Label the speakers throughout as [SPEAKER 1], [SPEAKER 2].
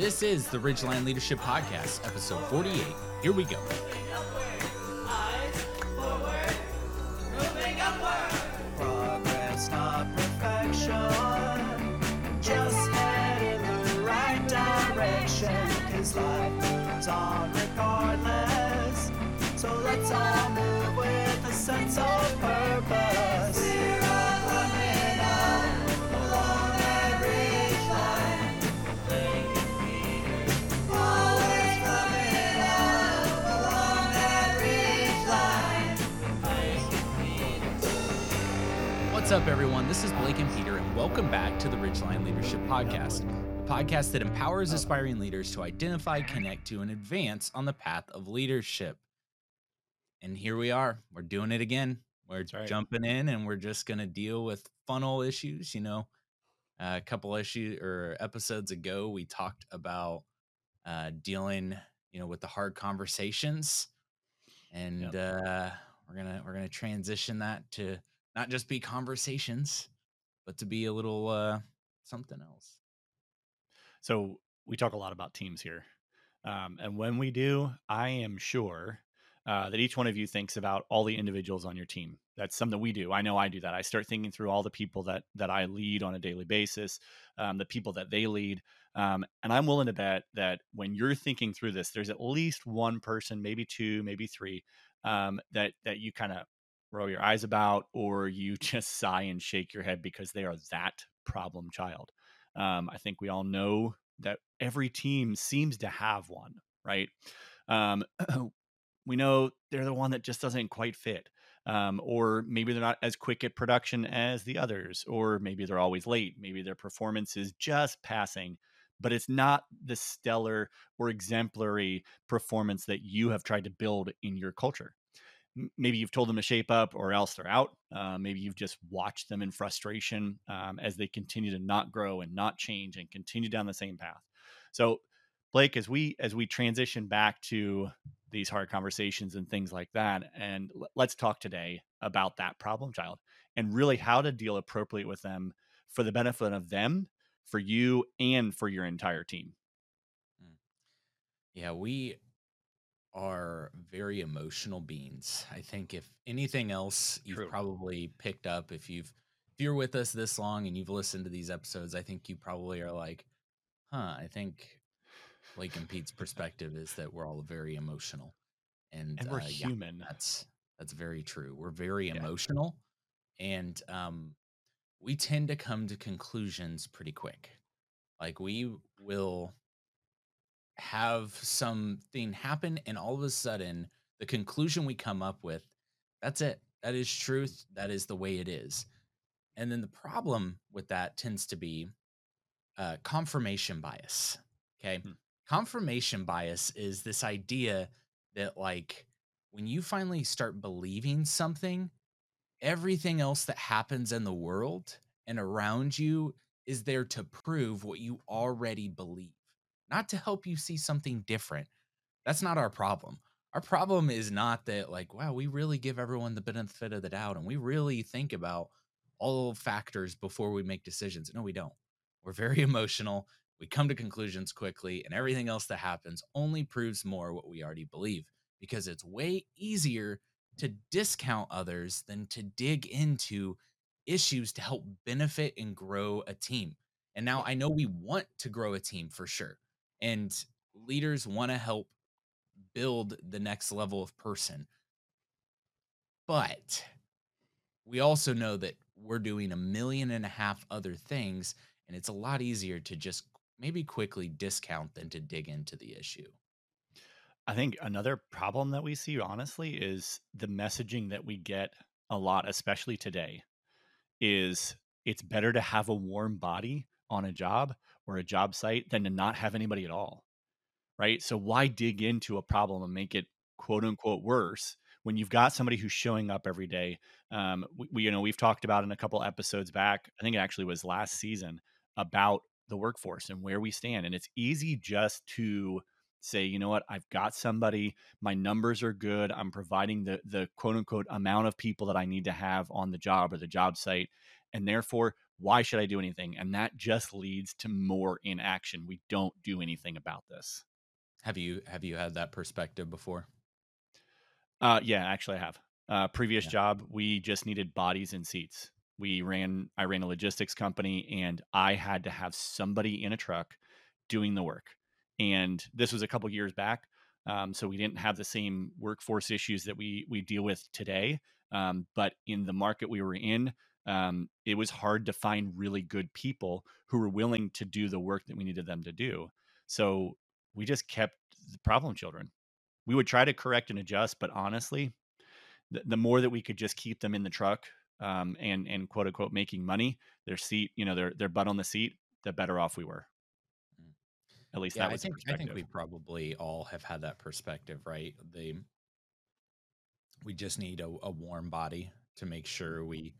[SPEAKER 1] This is the Ridgeline Leadership Podcast, episode 48. Here we go.
[SPEAKER 2] So let's all move with a sense of purpose.
[SPEAKER 1] What's up, everyone? This is Blake and Peter, and welcome back to the Ridgeline Leadership Podcast, a podcast that empowers aspiring leaders to identify, connect to, and advance on the path of leadership. And here we are. We're doing it again. We're
[SPEAKER 3] right.
[SPEAKER 1] jumping in, and we're just going to deal with funnel issues. You know, Uh, a couple issues or episodes ago, we talked about uh, dealing, you know, with the hard conversations, and uh, we're gonna we're gonna transition that to not just be conversations, but to be a little uh, something else.
[SPEAKER 3] So we talk a lot about teams here. Um, and when we do, I am sure uh, that each one of you thinks about all the individuals on your team. That's something we do. I know I do that. I start thinking through all the people that that I lead on a daily basis, um, the people that they lead, um, and I'm willing to bet that when you're thinking through this, there's at least one person, maybe two, maybe three, um, that that you kind of roll your eyes about, or you just sigh and shake your head because they are that problem child. Um, I think we all know that every team seems to have one, right? Um, we know they're the one that just doesn't quite fit. Um, or maybe they're not as quick at production as the others, or maybe they're always late. Maybe their performance is just passing, but it's not the stellar or exemplary performance that you have tried to build in your culture. Maybe you've told them to shape up, or else they're out. Uh, maybe you've just watched them in frustration um, as they continue to not grow and not change and continue down the same path. So, Blake, as we as we transition back to these hard conversations and things like that, and l- let's talk today about that problem child and really how to deal appropriately with them for the benefit of them, for you, and for your entire team.
[SPEAKER 1] Yeah, we are very emotional beings. I think if anything else you've
[SPEAKER 3] True.
[SPEAKER 1] probably picked up if you've if you're with us this long and you've listened to these episodes, I think you probably are like, huh, I think Blake and Pete's perspective is that we're all very emotional. And,
[SPEAKER 3] And we're
[SPEAKER 1] uh, yeah,
[SPEAKER 3] human.
[SPEAKER 1] that's that's very true. We're very
[SPEAKER 3] Yeah.
[SPEAKER 1] emotional and um we tend to come to conclusions pretty quick. Like we will have something happen and all of a sudden the conclusion we come up with that's it. That is truth. That is the way it is. And then the problem with that tends to be uh, confirmation bias okay?
[SPEAKER 3] Hmm.
[SPEAKER 1] confirmation bias is this idea that like when you finally start believing something everything else that happens in the world and around you is there to prove what you already believe not to help you see something different. That's not our problem. Our problem is not that, like, wow, we really give everyone the benefit of the doubt and we really think about all factors before we make decisions. No, we don't. We're very emotional. We come to conclusions quickly, and everything else that happens only proves more what we already believe because it's way easier to discount others than to dig into issues to help benefit and grow a team. And now I know we want to grow a team for sure and leaders want to help build the next level of person. But we also know that we're doing a million and a half other things, and it's a lot easier to just maybe quickly discount than to dig into the issue.
[SPEAKER 3] I think another problem that we see, honestly, is the messaging that we get a lot, especially today, is it's better to have a warm body on a job or a job site than to not have anybody at all. Right. So why dig into a problem and make it quote unquote worse when you've got somebody who's showing up every day? Um, we, we, you know, we've talked about in a couple episodes back, I think it actually was last season, about the workforce and where we stand. And it's easy just to say, you know what, I've got somebody, my numbers are good, I'm providing the the quote unquote amount of people that I need to have on the job or the job site, and therefore, why should I do anything? And that just leads to more inaction. We don't do anything about this.
[SPEAKER 1] Have you have you had that perspective before?
[SPEAKER 3] Uh, yeah, actually, I have. Uh, previous
[SPEAKER 1] Yeah.
[SPEAKER 3] job, we just needed bodies and seats. We ran, I ran a logistics company, and I had to have somebody in a truck doing the work. And this was a couple years back, um, so we didn't have the same workforce issues that we we deal with today. Um, but in the market we were in, um, it was hard to find really good people who were willing to do the work that we needed them to do. So we just kept the problem children. We would try to correct and adjust, but honestly, the, the more that we could just keep them in the truck um, and and quote unquote making money, their seat, you know, their their butt on the seat, the better off we were. At least
[SPEAKER 1] Yeah,
[SPEAKER 3] that
[SPEAKER 1] I
[SPEAKER 3] was the
[SPEAKER 1] think I think we probably all have had that perspective, right? They we just need a, a warm body to make sure we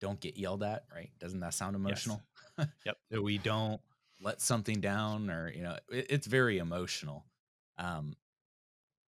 [SPEAKER 1] don't get yelled at, right? Doesn't that sound emotional?
[SPEAKER 3] Yep.
[SPEAKER 1] that we don't let something down or you know, it, it's very emotional. Um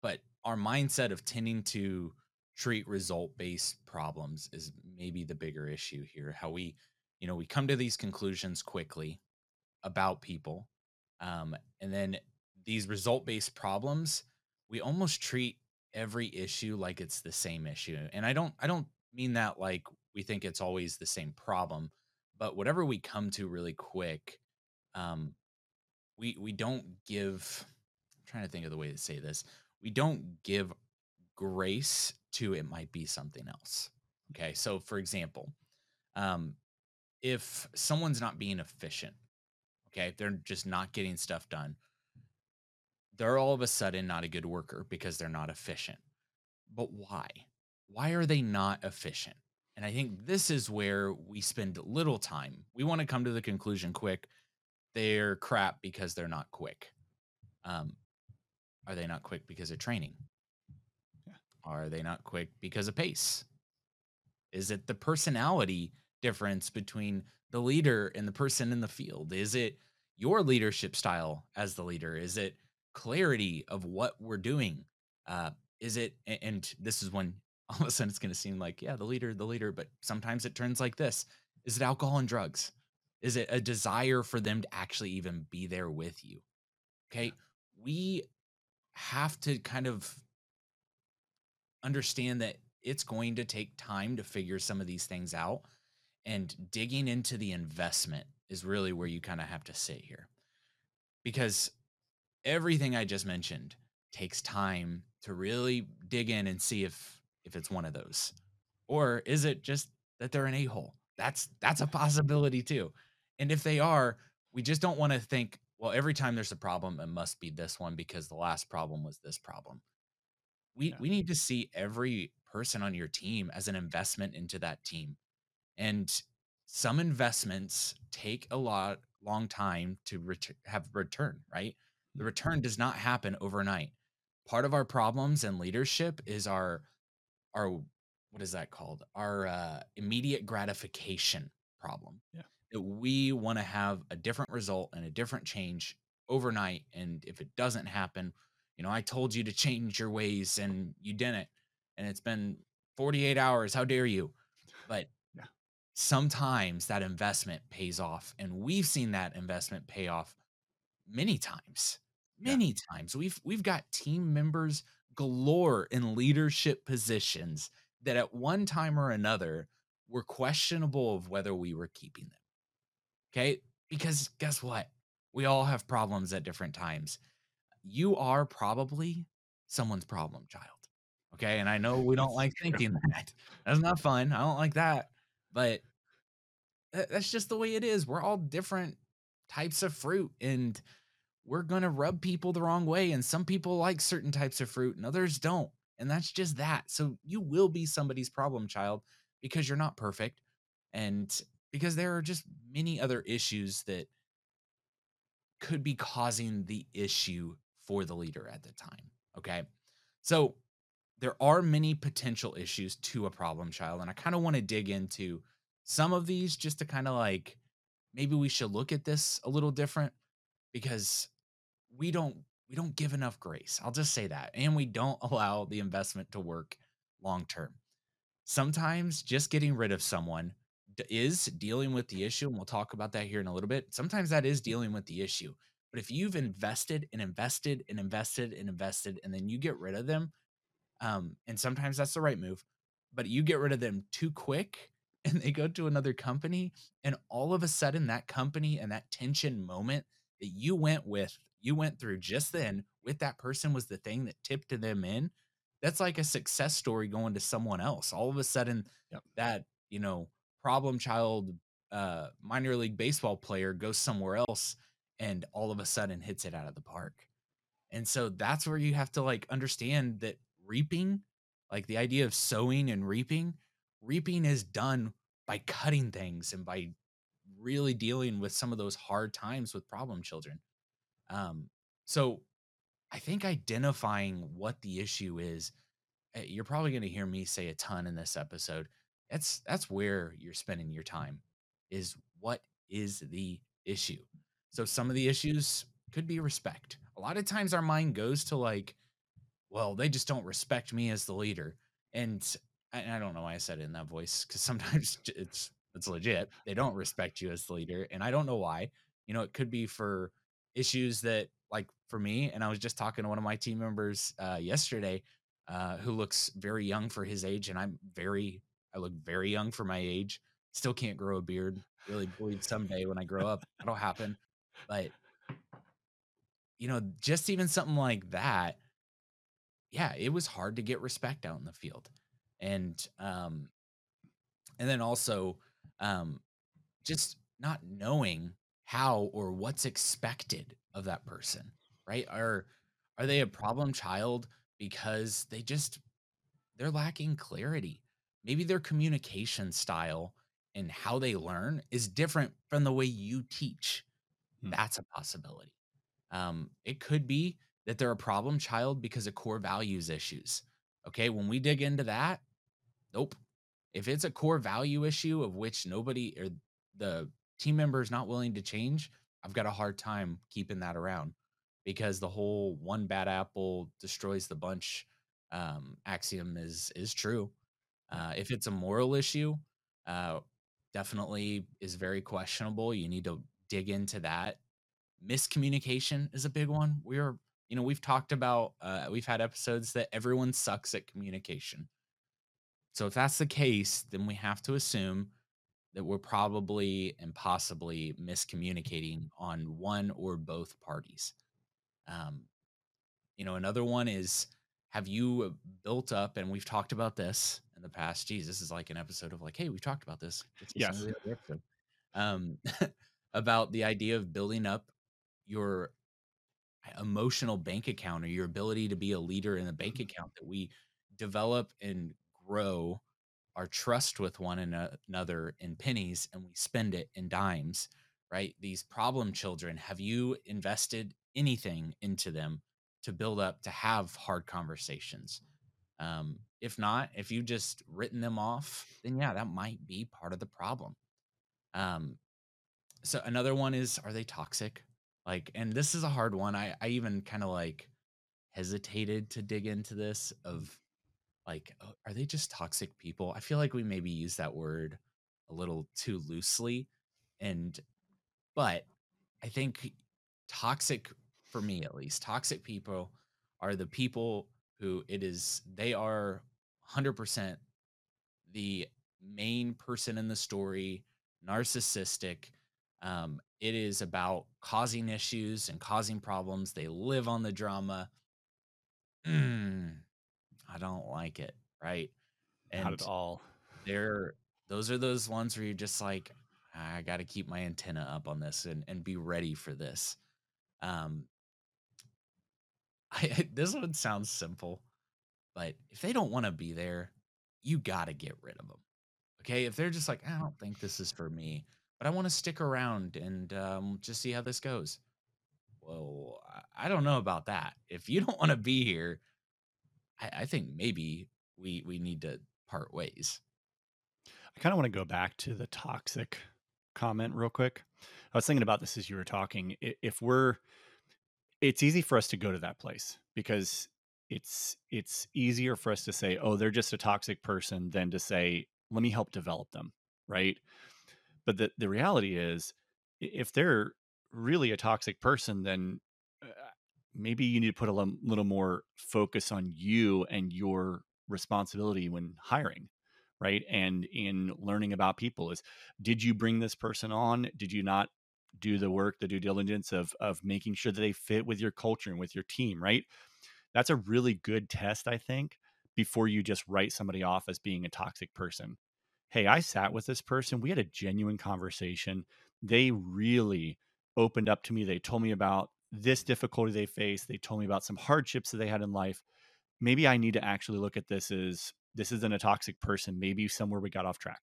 [SPEAKER 1] but our mindset of tending to treat result based problems is maybe the bigger issue here. How we, you know, we come to these conclusions quickly about people. Um, and then these result based problems, we almost treat every issue like it's the same issue. And I don't, I don't mean that like we think it's always the same problem, but whatever we come to really quick, um, we we don't give. I'm trying to think of the way to say this. We don't give grace to it might be something else. Okay, so for example, um, if someone's not being efficient, okay, they're just not getting stuff done, they're all of a sudden not a good worker because they're not efficient. But why? Why are they not efficient? And I think this is where we spend little time. We want to come to the conclusion quick. They're crap because they're not quick. Um, are they not quick because of training?
[SPEAKER 3] Yeah.
[SPEAKER 1] Are they not quick because of pace? Is it the personality difference between the leader and the person in the field? Is it your leadership style as the leader? Is it clarity of what we're doing? Uh, is it, and this is when all of a sudden it's going to seem like, yeah, the leader, the leader, but sometimes it turns like this. Is it alcohol and drugs? Is it a desire for them to actually even be there with you? Okay. We have to kind of understand that it's going to take time to figure some of these things out. And digging into the investment is really where you kind of have to sit here. Because everything I just mentioned takes time to really dig in and see if if it's one of those. Or is it just that they're an a-hole? That's that's a possibility too. And if they are, we just don't want to think, well, every time there's a problem, it must be this one because the last problem was this problem. We
[SPEAKER 3] Yeah.
[SPEAKER 1] we need to see every person on your team as an investment into that team. And some investments take a lot long time to ret- have return, right? The
[SPEAKER 3] Mhm.
[SPEAKER 1] return does not happen overnight. Part of our problems and leadership is our our what is that called? Our uh, immediate gratification problem.
[SPEAKER 3] Yeah.
[SPEAKER 1] That we want to have a different result and a different change overnight. And if it doesn't happen, you know, I told you to change your ways and you didn't. And it's been 48 hours. How dare you? But. Sometimes that investment pays off. And we've seen that investment pay off many times.
[SPEAKER 3] Yeah.
[SPEAKER 1] Many times. We've we've got team members galore in leadership positions that at one time or another were questionable of whether we were keeping them. Okay? Because guess what? We all have problems at different times. You are probably someone's problem child. Okay? And I know we don't like thinking that. That's not fun. I don't like that. But that's just the way it is. We're all different types of fruit and we're going to rub people the wrong way and some people like certain types of fruit and others don't. And that's just that. So you will be somebody's problem child because you're not perfect and because there are just many other issues that could be causing the issue for the leader at the time. Okay. So there are many potential issues to a problem child. And I kind of want to dig into some of these just to kind of like maybe we should look at this a little different because we don't we don't give enough grace. I'll just say that. And we don't allow the investment to work long term. Sometimes just getting rid of someone is dealing with the issue. And we'll talk about that here in a little bit. Sometimes that is dealing with the issue. But if you've invested and invested and invested and invested, and then you get rid of them, um, and sometimes that's the right move, but you get rid of them too quick and they go to another company, and all of a sudden that company and that tension moment that you went with, you went through just then with that person was the thing that tipped them in. That's like a success story going to someone else. All of a sudden,
[SPEAKER 3] Yep.
[SPEAKER 1] that, you know, problem child uh minor league baseball player goes somewhere else and all of a sudden hits it out of the park. And so that's where you have to like understand that reaping, like the idea of sowing and reaping, reaping is done by cutting things and by really dealing with some of those hard times with problem children. Um, so I think identifying what the issue is, eh, you're probably going to hear me say a ton in this episode. That's that's where you're spending your time is what is the issue. So some of the issues could be respect. A lot of times our mind goes to like, well, they just don't respect me as the leader. And I, I don't know why I said it in that voice because sometimes it's it's legit. They don't respect you as the leader, and I don't know why. You know, it could be for issues that, like for me, and I was just talking to one of my team members uh, yesterday, uh, who looks very young for his age, and I'm very, I look very young for my age. Still can't grow a beard. Really believe someday when I grow up that'll happen, but you know, just even something like that, yeah, it was hard to get respect out in the field. And um and then also um just not knowing how or what's expected of that person, right? Are are they a problem child because they just they're lacking clarity? Maybe their communication style and how they learn is different from the way you teach.
[SPEAKER 3] Hmm.
[SPEAKER 1] That's a possibility. Um, it could be that they're a problem child because of core values issues. Okay, when we dig into that, nope. If it's a core value issue of which nobody or the team member is not willing to change, I've got a hard time keeping that around because the whole one bad apple destroys the bunch um, axiom is is true. Uh, if it's a moral issue, uh, definitely is very questionable. You need to dig into that miscommunication is a big one. We're, you know, we've talked about, uh, we've had episodes that everyone sucks at communication. So if that's the case, then we have to assume that we're probably and possibly miscommunicating on one or both parties. Um, you know, another one is have you built up, and we've talked about this in the past. Geez, this is like an episode of like, hey, we've talked about this. Let's listen to
[SPEAKER 3] Yes.
[SPEAKER 1] the other episode. Um, about the idea of building up your emotional bank account or your ability to be a leader in a bank
[SPEAKER 3] Mm-hmm.
[SPEAKER 1] account that we develop and grow our trust with one ano- another in pennies and we spend it in dimes right? These problem children have you invested anything into them to build up to have hard conversations? Um, if not if you just written them off then yeah that might be part of the problem. Um, so another one is are they toxic like and this is a hard one i i even kind of like hesitated to dig into this of like oh, are they just toxic people i feel like we maybe use that word a little too loosely and but i think toxic for me at least toxic people are the people who it is they are 100% the main person in the story, narcissistic. Um, it is about causing issues and causing problems. They live on the drama. Mm, I don't like it, right?
[SPEAKER 3] Not at all.
[SPEAKER 1] they're those are those ones where you're just like, I got to keep my antenna up on this and and be ready for this. Um, I, this one sounds simple, but if they don't want to be there, you got to get rid of them. Okay, if they're just like, I don't think this is for me, but I want to stick around and um, just see how this goes. Well, I- don't know about that. If you don't want to be here, I, I think maybe we we need to part ways.
[SPEAKER 3] I kind of want to go back to the toxic comment real quick. I was thinking about this as you were talking. If we're it's easy for us to go to that place because it's it's easier for us to say oh they're just a toxic person than to say let me help develop them right but the, the reality is if they're really a toxic person then uh, maybe you need to put a l- little more focus on you and your responsibility when hiring right? And in learning about people is did you bring this person on? Did you not do the work the due diligence of of making sure that they fit with your culture and with your team right? That's a really good test i think before you just write somebody off as being a toxic person hey i sat with this person we had a genuine conversation they really opened up to me they told me about this difficulty they faced they told me about some hardships that they had in life maybe i need to actually look at this as this isn't a toxic person maybe somewhere we got off track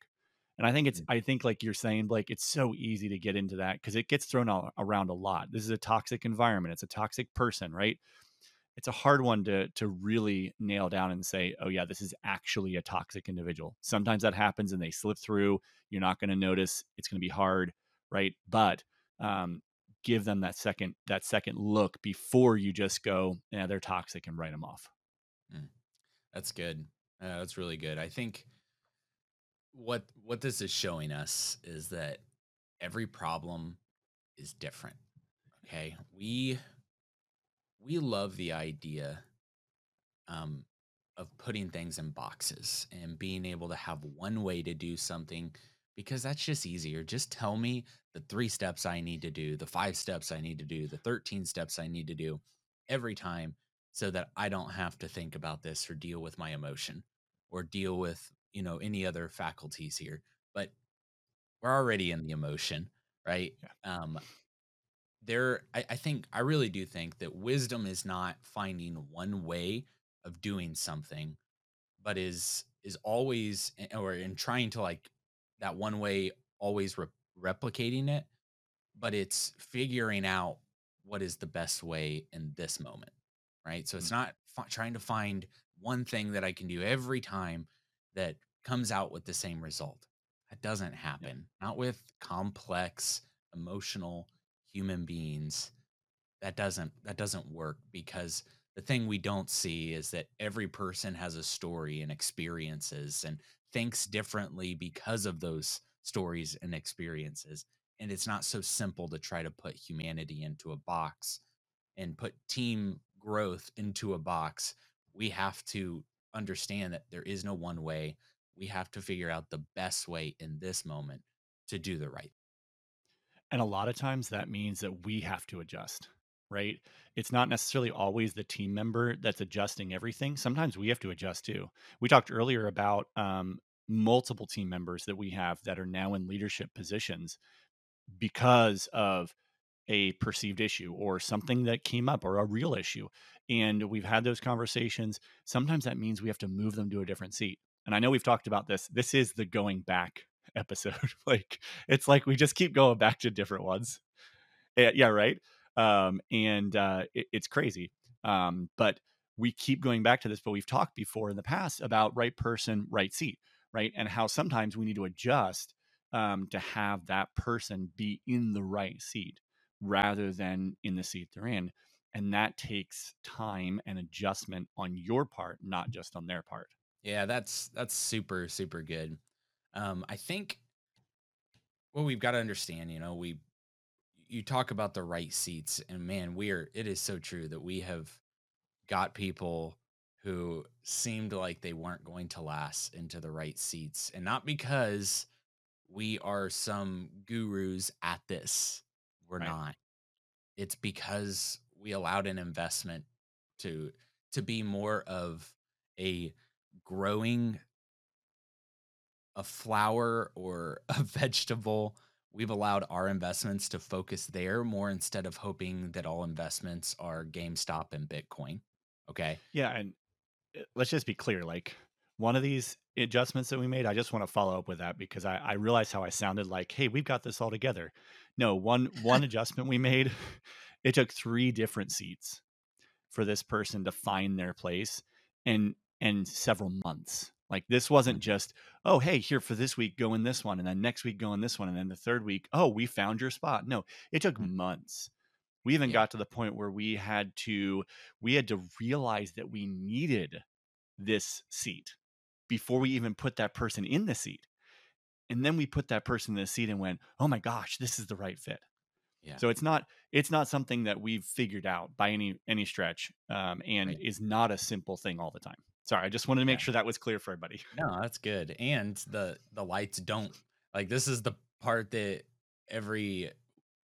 [SPEAKER 3] and I think it's, mm. I think like you're saying, Blake, it's so easy to get into that because it gets thrown around a lot. This is a toxic environment. It's a toxic person, right? It's a hard one to to really nail down and say, oh yeah, this is actually a toxic individual. Sometimes that happens and they slip through. You're not going to notice. It's going to be hard, right? But um, give them that second that second look before you just go, yeah, they're toxic and write them off.
[SPEAKER 1] Mm. That's good. Uh, that's really good. I think what what this is showing us is that every problem is different. Okay, we we love the idea um, of putting things in boxes and being able to have one way to do something because that's just easier. Just tell me the three steps I need to do, the five steps I need to do, the 13 steps I need to do every time so that I don't have to think about this or deal with my emotion or deal with you know any other faculties here but we're already in the emotion right yeah. um there I, I think i really do think that wisdom is not finding one way of doing something but is is always or in trying to like that one way always re- replicating it but it's figuring out what is the best way in this moment right so it's mm. not f- trying to find one thing that i can do every time that comes out with the same result. That doesn't happen. Yeah. Not with complex, emotional human beings. That doesn't that doesn't work because the thing we don't see is that every person has a story and experiences and thinks differently because of those stories and experiences. And it's not so simple to try to put humanity into a box and put team growth into a box. We have to understand that there is no one way we have to figure out the best way in this moment to do the right
[SPEAKER 3] and a lot of times that means that we have to adjust right? It's not necessarily always the team member that's adjusting everything sometimes we have to adjust too. We talked earlier about um, multiple team members that we have that are now in leadership positions because of a perceived issue or something that came up or a real issue and we've had those conversations. Sometimes that means we have to move them to a different seat and I know we've talked about this. This is the going back episode. like it's like we just keep going back to different ones. Yeah, yeah right. Um, and uh, it, it's crazy. Um, but we keep going back to this. But we've talked before in the past about right person, right seat, right, and how sometimes we need to adjust um, to have that person be in the right seat rather than in the seat they're in. And that takes time and adjustment on your part, not just on their part.
[SPEAKER 1] Yeah, that's that's super super good. Um, I think what we've got to understand, you know, we you talk about the right seats, and man, we are. It is so true that we have got people who seemed like they weren't going to last into the right seats, and not because we are some gurus at this. We're right. not. It's because we allowed an investment to to be more of a growing a flower or a vegetable, we've allowed our investments to focus there more instead of hoping that all investments are GameStop and Bitcoin. Okay.
[SPEAKER 3] Yeah. And eh, let's just be clear like, one of these adjustments that we made, I just want to follow up with that because I, I realized how I sounded like, hey, we've got this all together. No, one one adjustment we made, it took three different seats for this person to find their place. And and several months. Like this wasn't mm-hmm. just, oh, hey, here for this week, go in this one, and then next week go in this one, and then the third week, oh, we found your spot. No, it took mm-hmm. months. We even
[SPEAKER 1] Yeah.
[SPEAKER 3] got to the point where we had to we had to realize that we needed this seat before we even put that person in the seat. And then we put that person in the seat and went, "Oh my gosh, this is the right fit."
[SPEAKER 1] Yeah.
[SPEAKER 3] So it's not it's not something that we've figured out by any any stretch, um, and
[SPEAKER 1] Right.
[SPEAKER 3] is not a simple thing all the time. Sorry, I just wanted to make
[SPEAKER 1] Yeah.
[SPEAKER 3] sure that was clear for everybody.
[SPEAKER 1] No, that's good. And the the lights don't like this is the part that every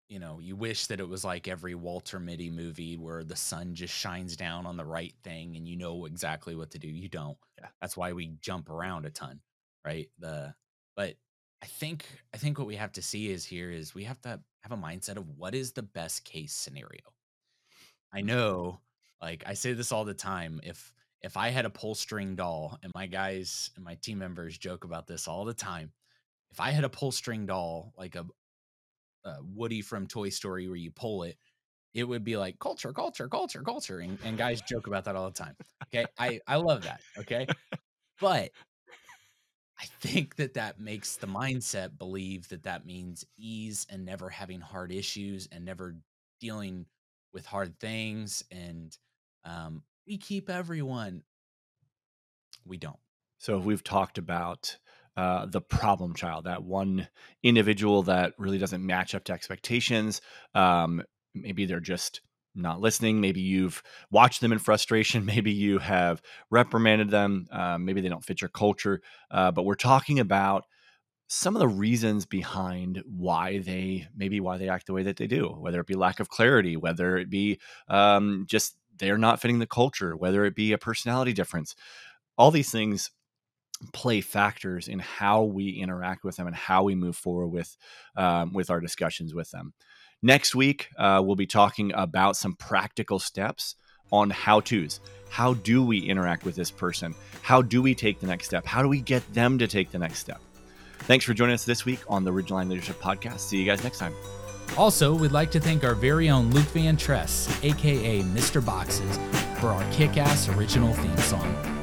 [SPEAKER 1] you know, you wish that it was like every Walter Mitty movie where the sun just shines down on the right thing and you know exactly what to do. You don't.
[SPEAKER 3] Yeah.
[SPEAKER 1] That's why we jump around a ton, right? The but I think I think what we have to see is here is we have to have a mindset of what is the best case scenario. I know, like I say this all the time. If if I had a pull string doll, and my guys and my team members joke about this all the time, if I had a pull string doll like a, a Woody from Toy Story where you pull it, it would be like culture, culture, culture, culture, and, and guys joke about that all the time. Okay, I I love that. Okay, but I think that that makes the mindset believe that that means ease and never having hard issues and never dealing with hard things and um, we keep everyone. We don't.
[SPEAKER 3] So if we've talked about uh, the problem child, that one individual that really doesn't match up to expectations. Um, maybe they're just not listening. Maybe you've watched them in frustration. Maybe you have reprimanded them. Uh, maybe they don't fit your culture. Uh, but we're talking about some of the reasons behind why they maybe why they act the way that they do, whether it be lack of clarity, whether it be um, just they're not fitting the culture, whether it be a personality difference. All these things play factors in how we interact with them and how we move forward with um, with our discussions with them. Next week, uh, we'll be talking about some practical steps on how to's. How do we interact with this person? How do we take the next step? How do we get them to take the next step? Thanks for joining us this week on the Ridgeline Leadership Podcast. See you guys next time.
[SPEAKER 1] Also, we'd like to thank our very own Luke Van Tress, aka Mr. Boxes, for our kick ass original theme song.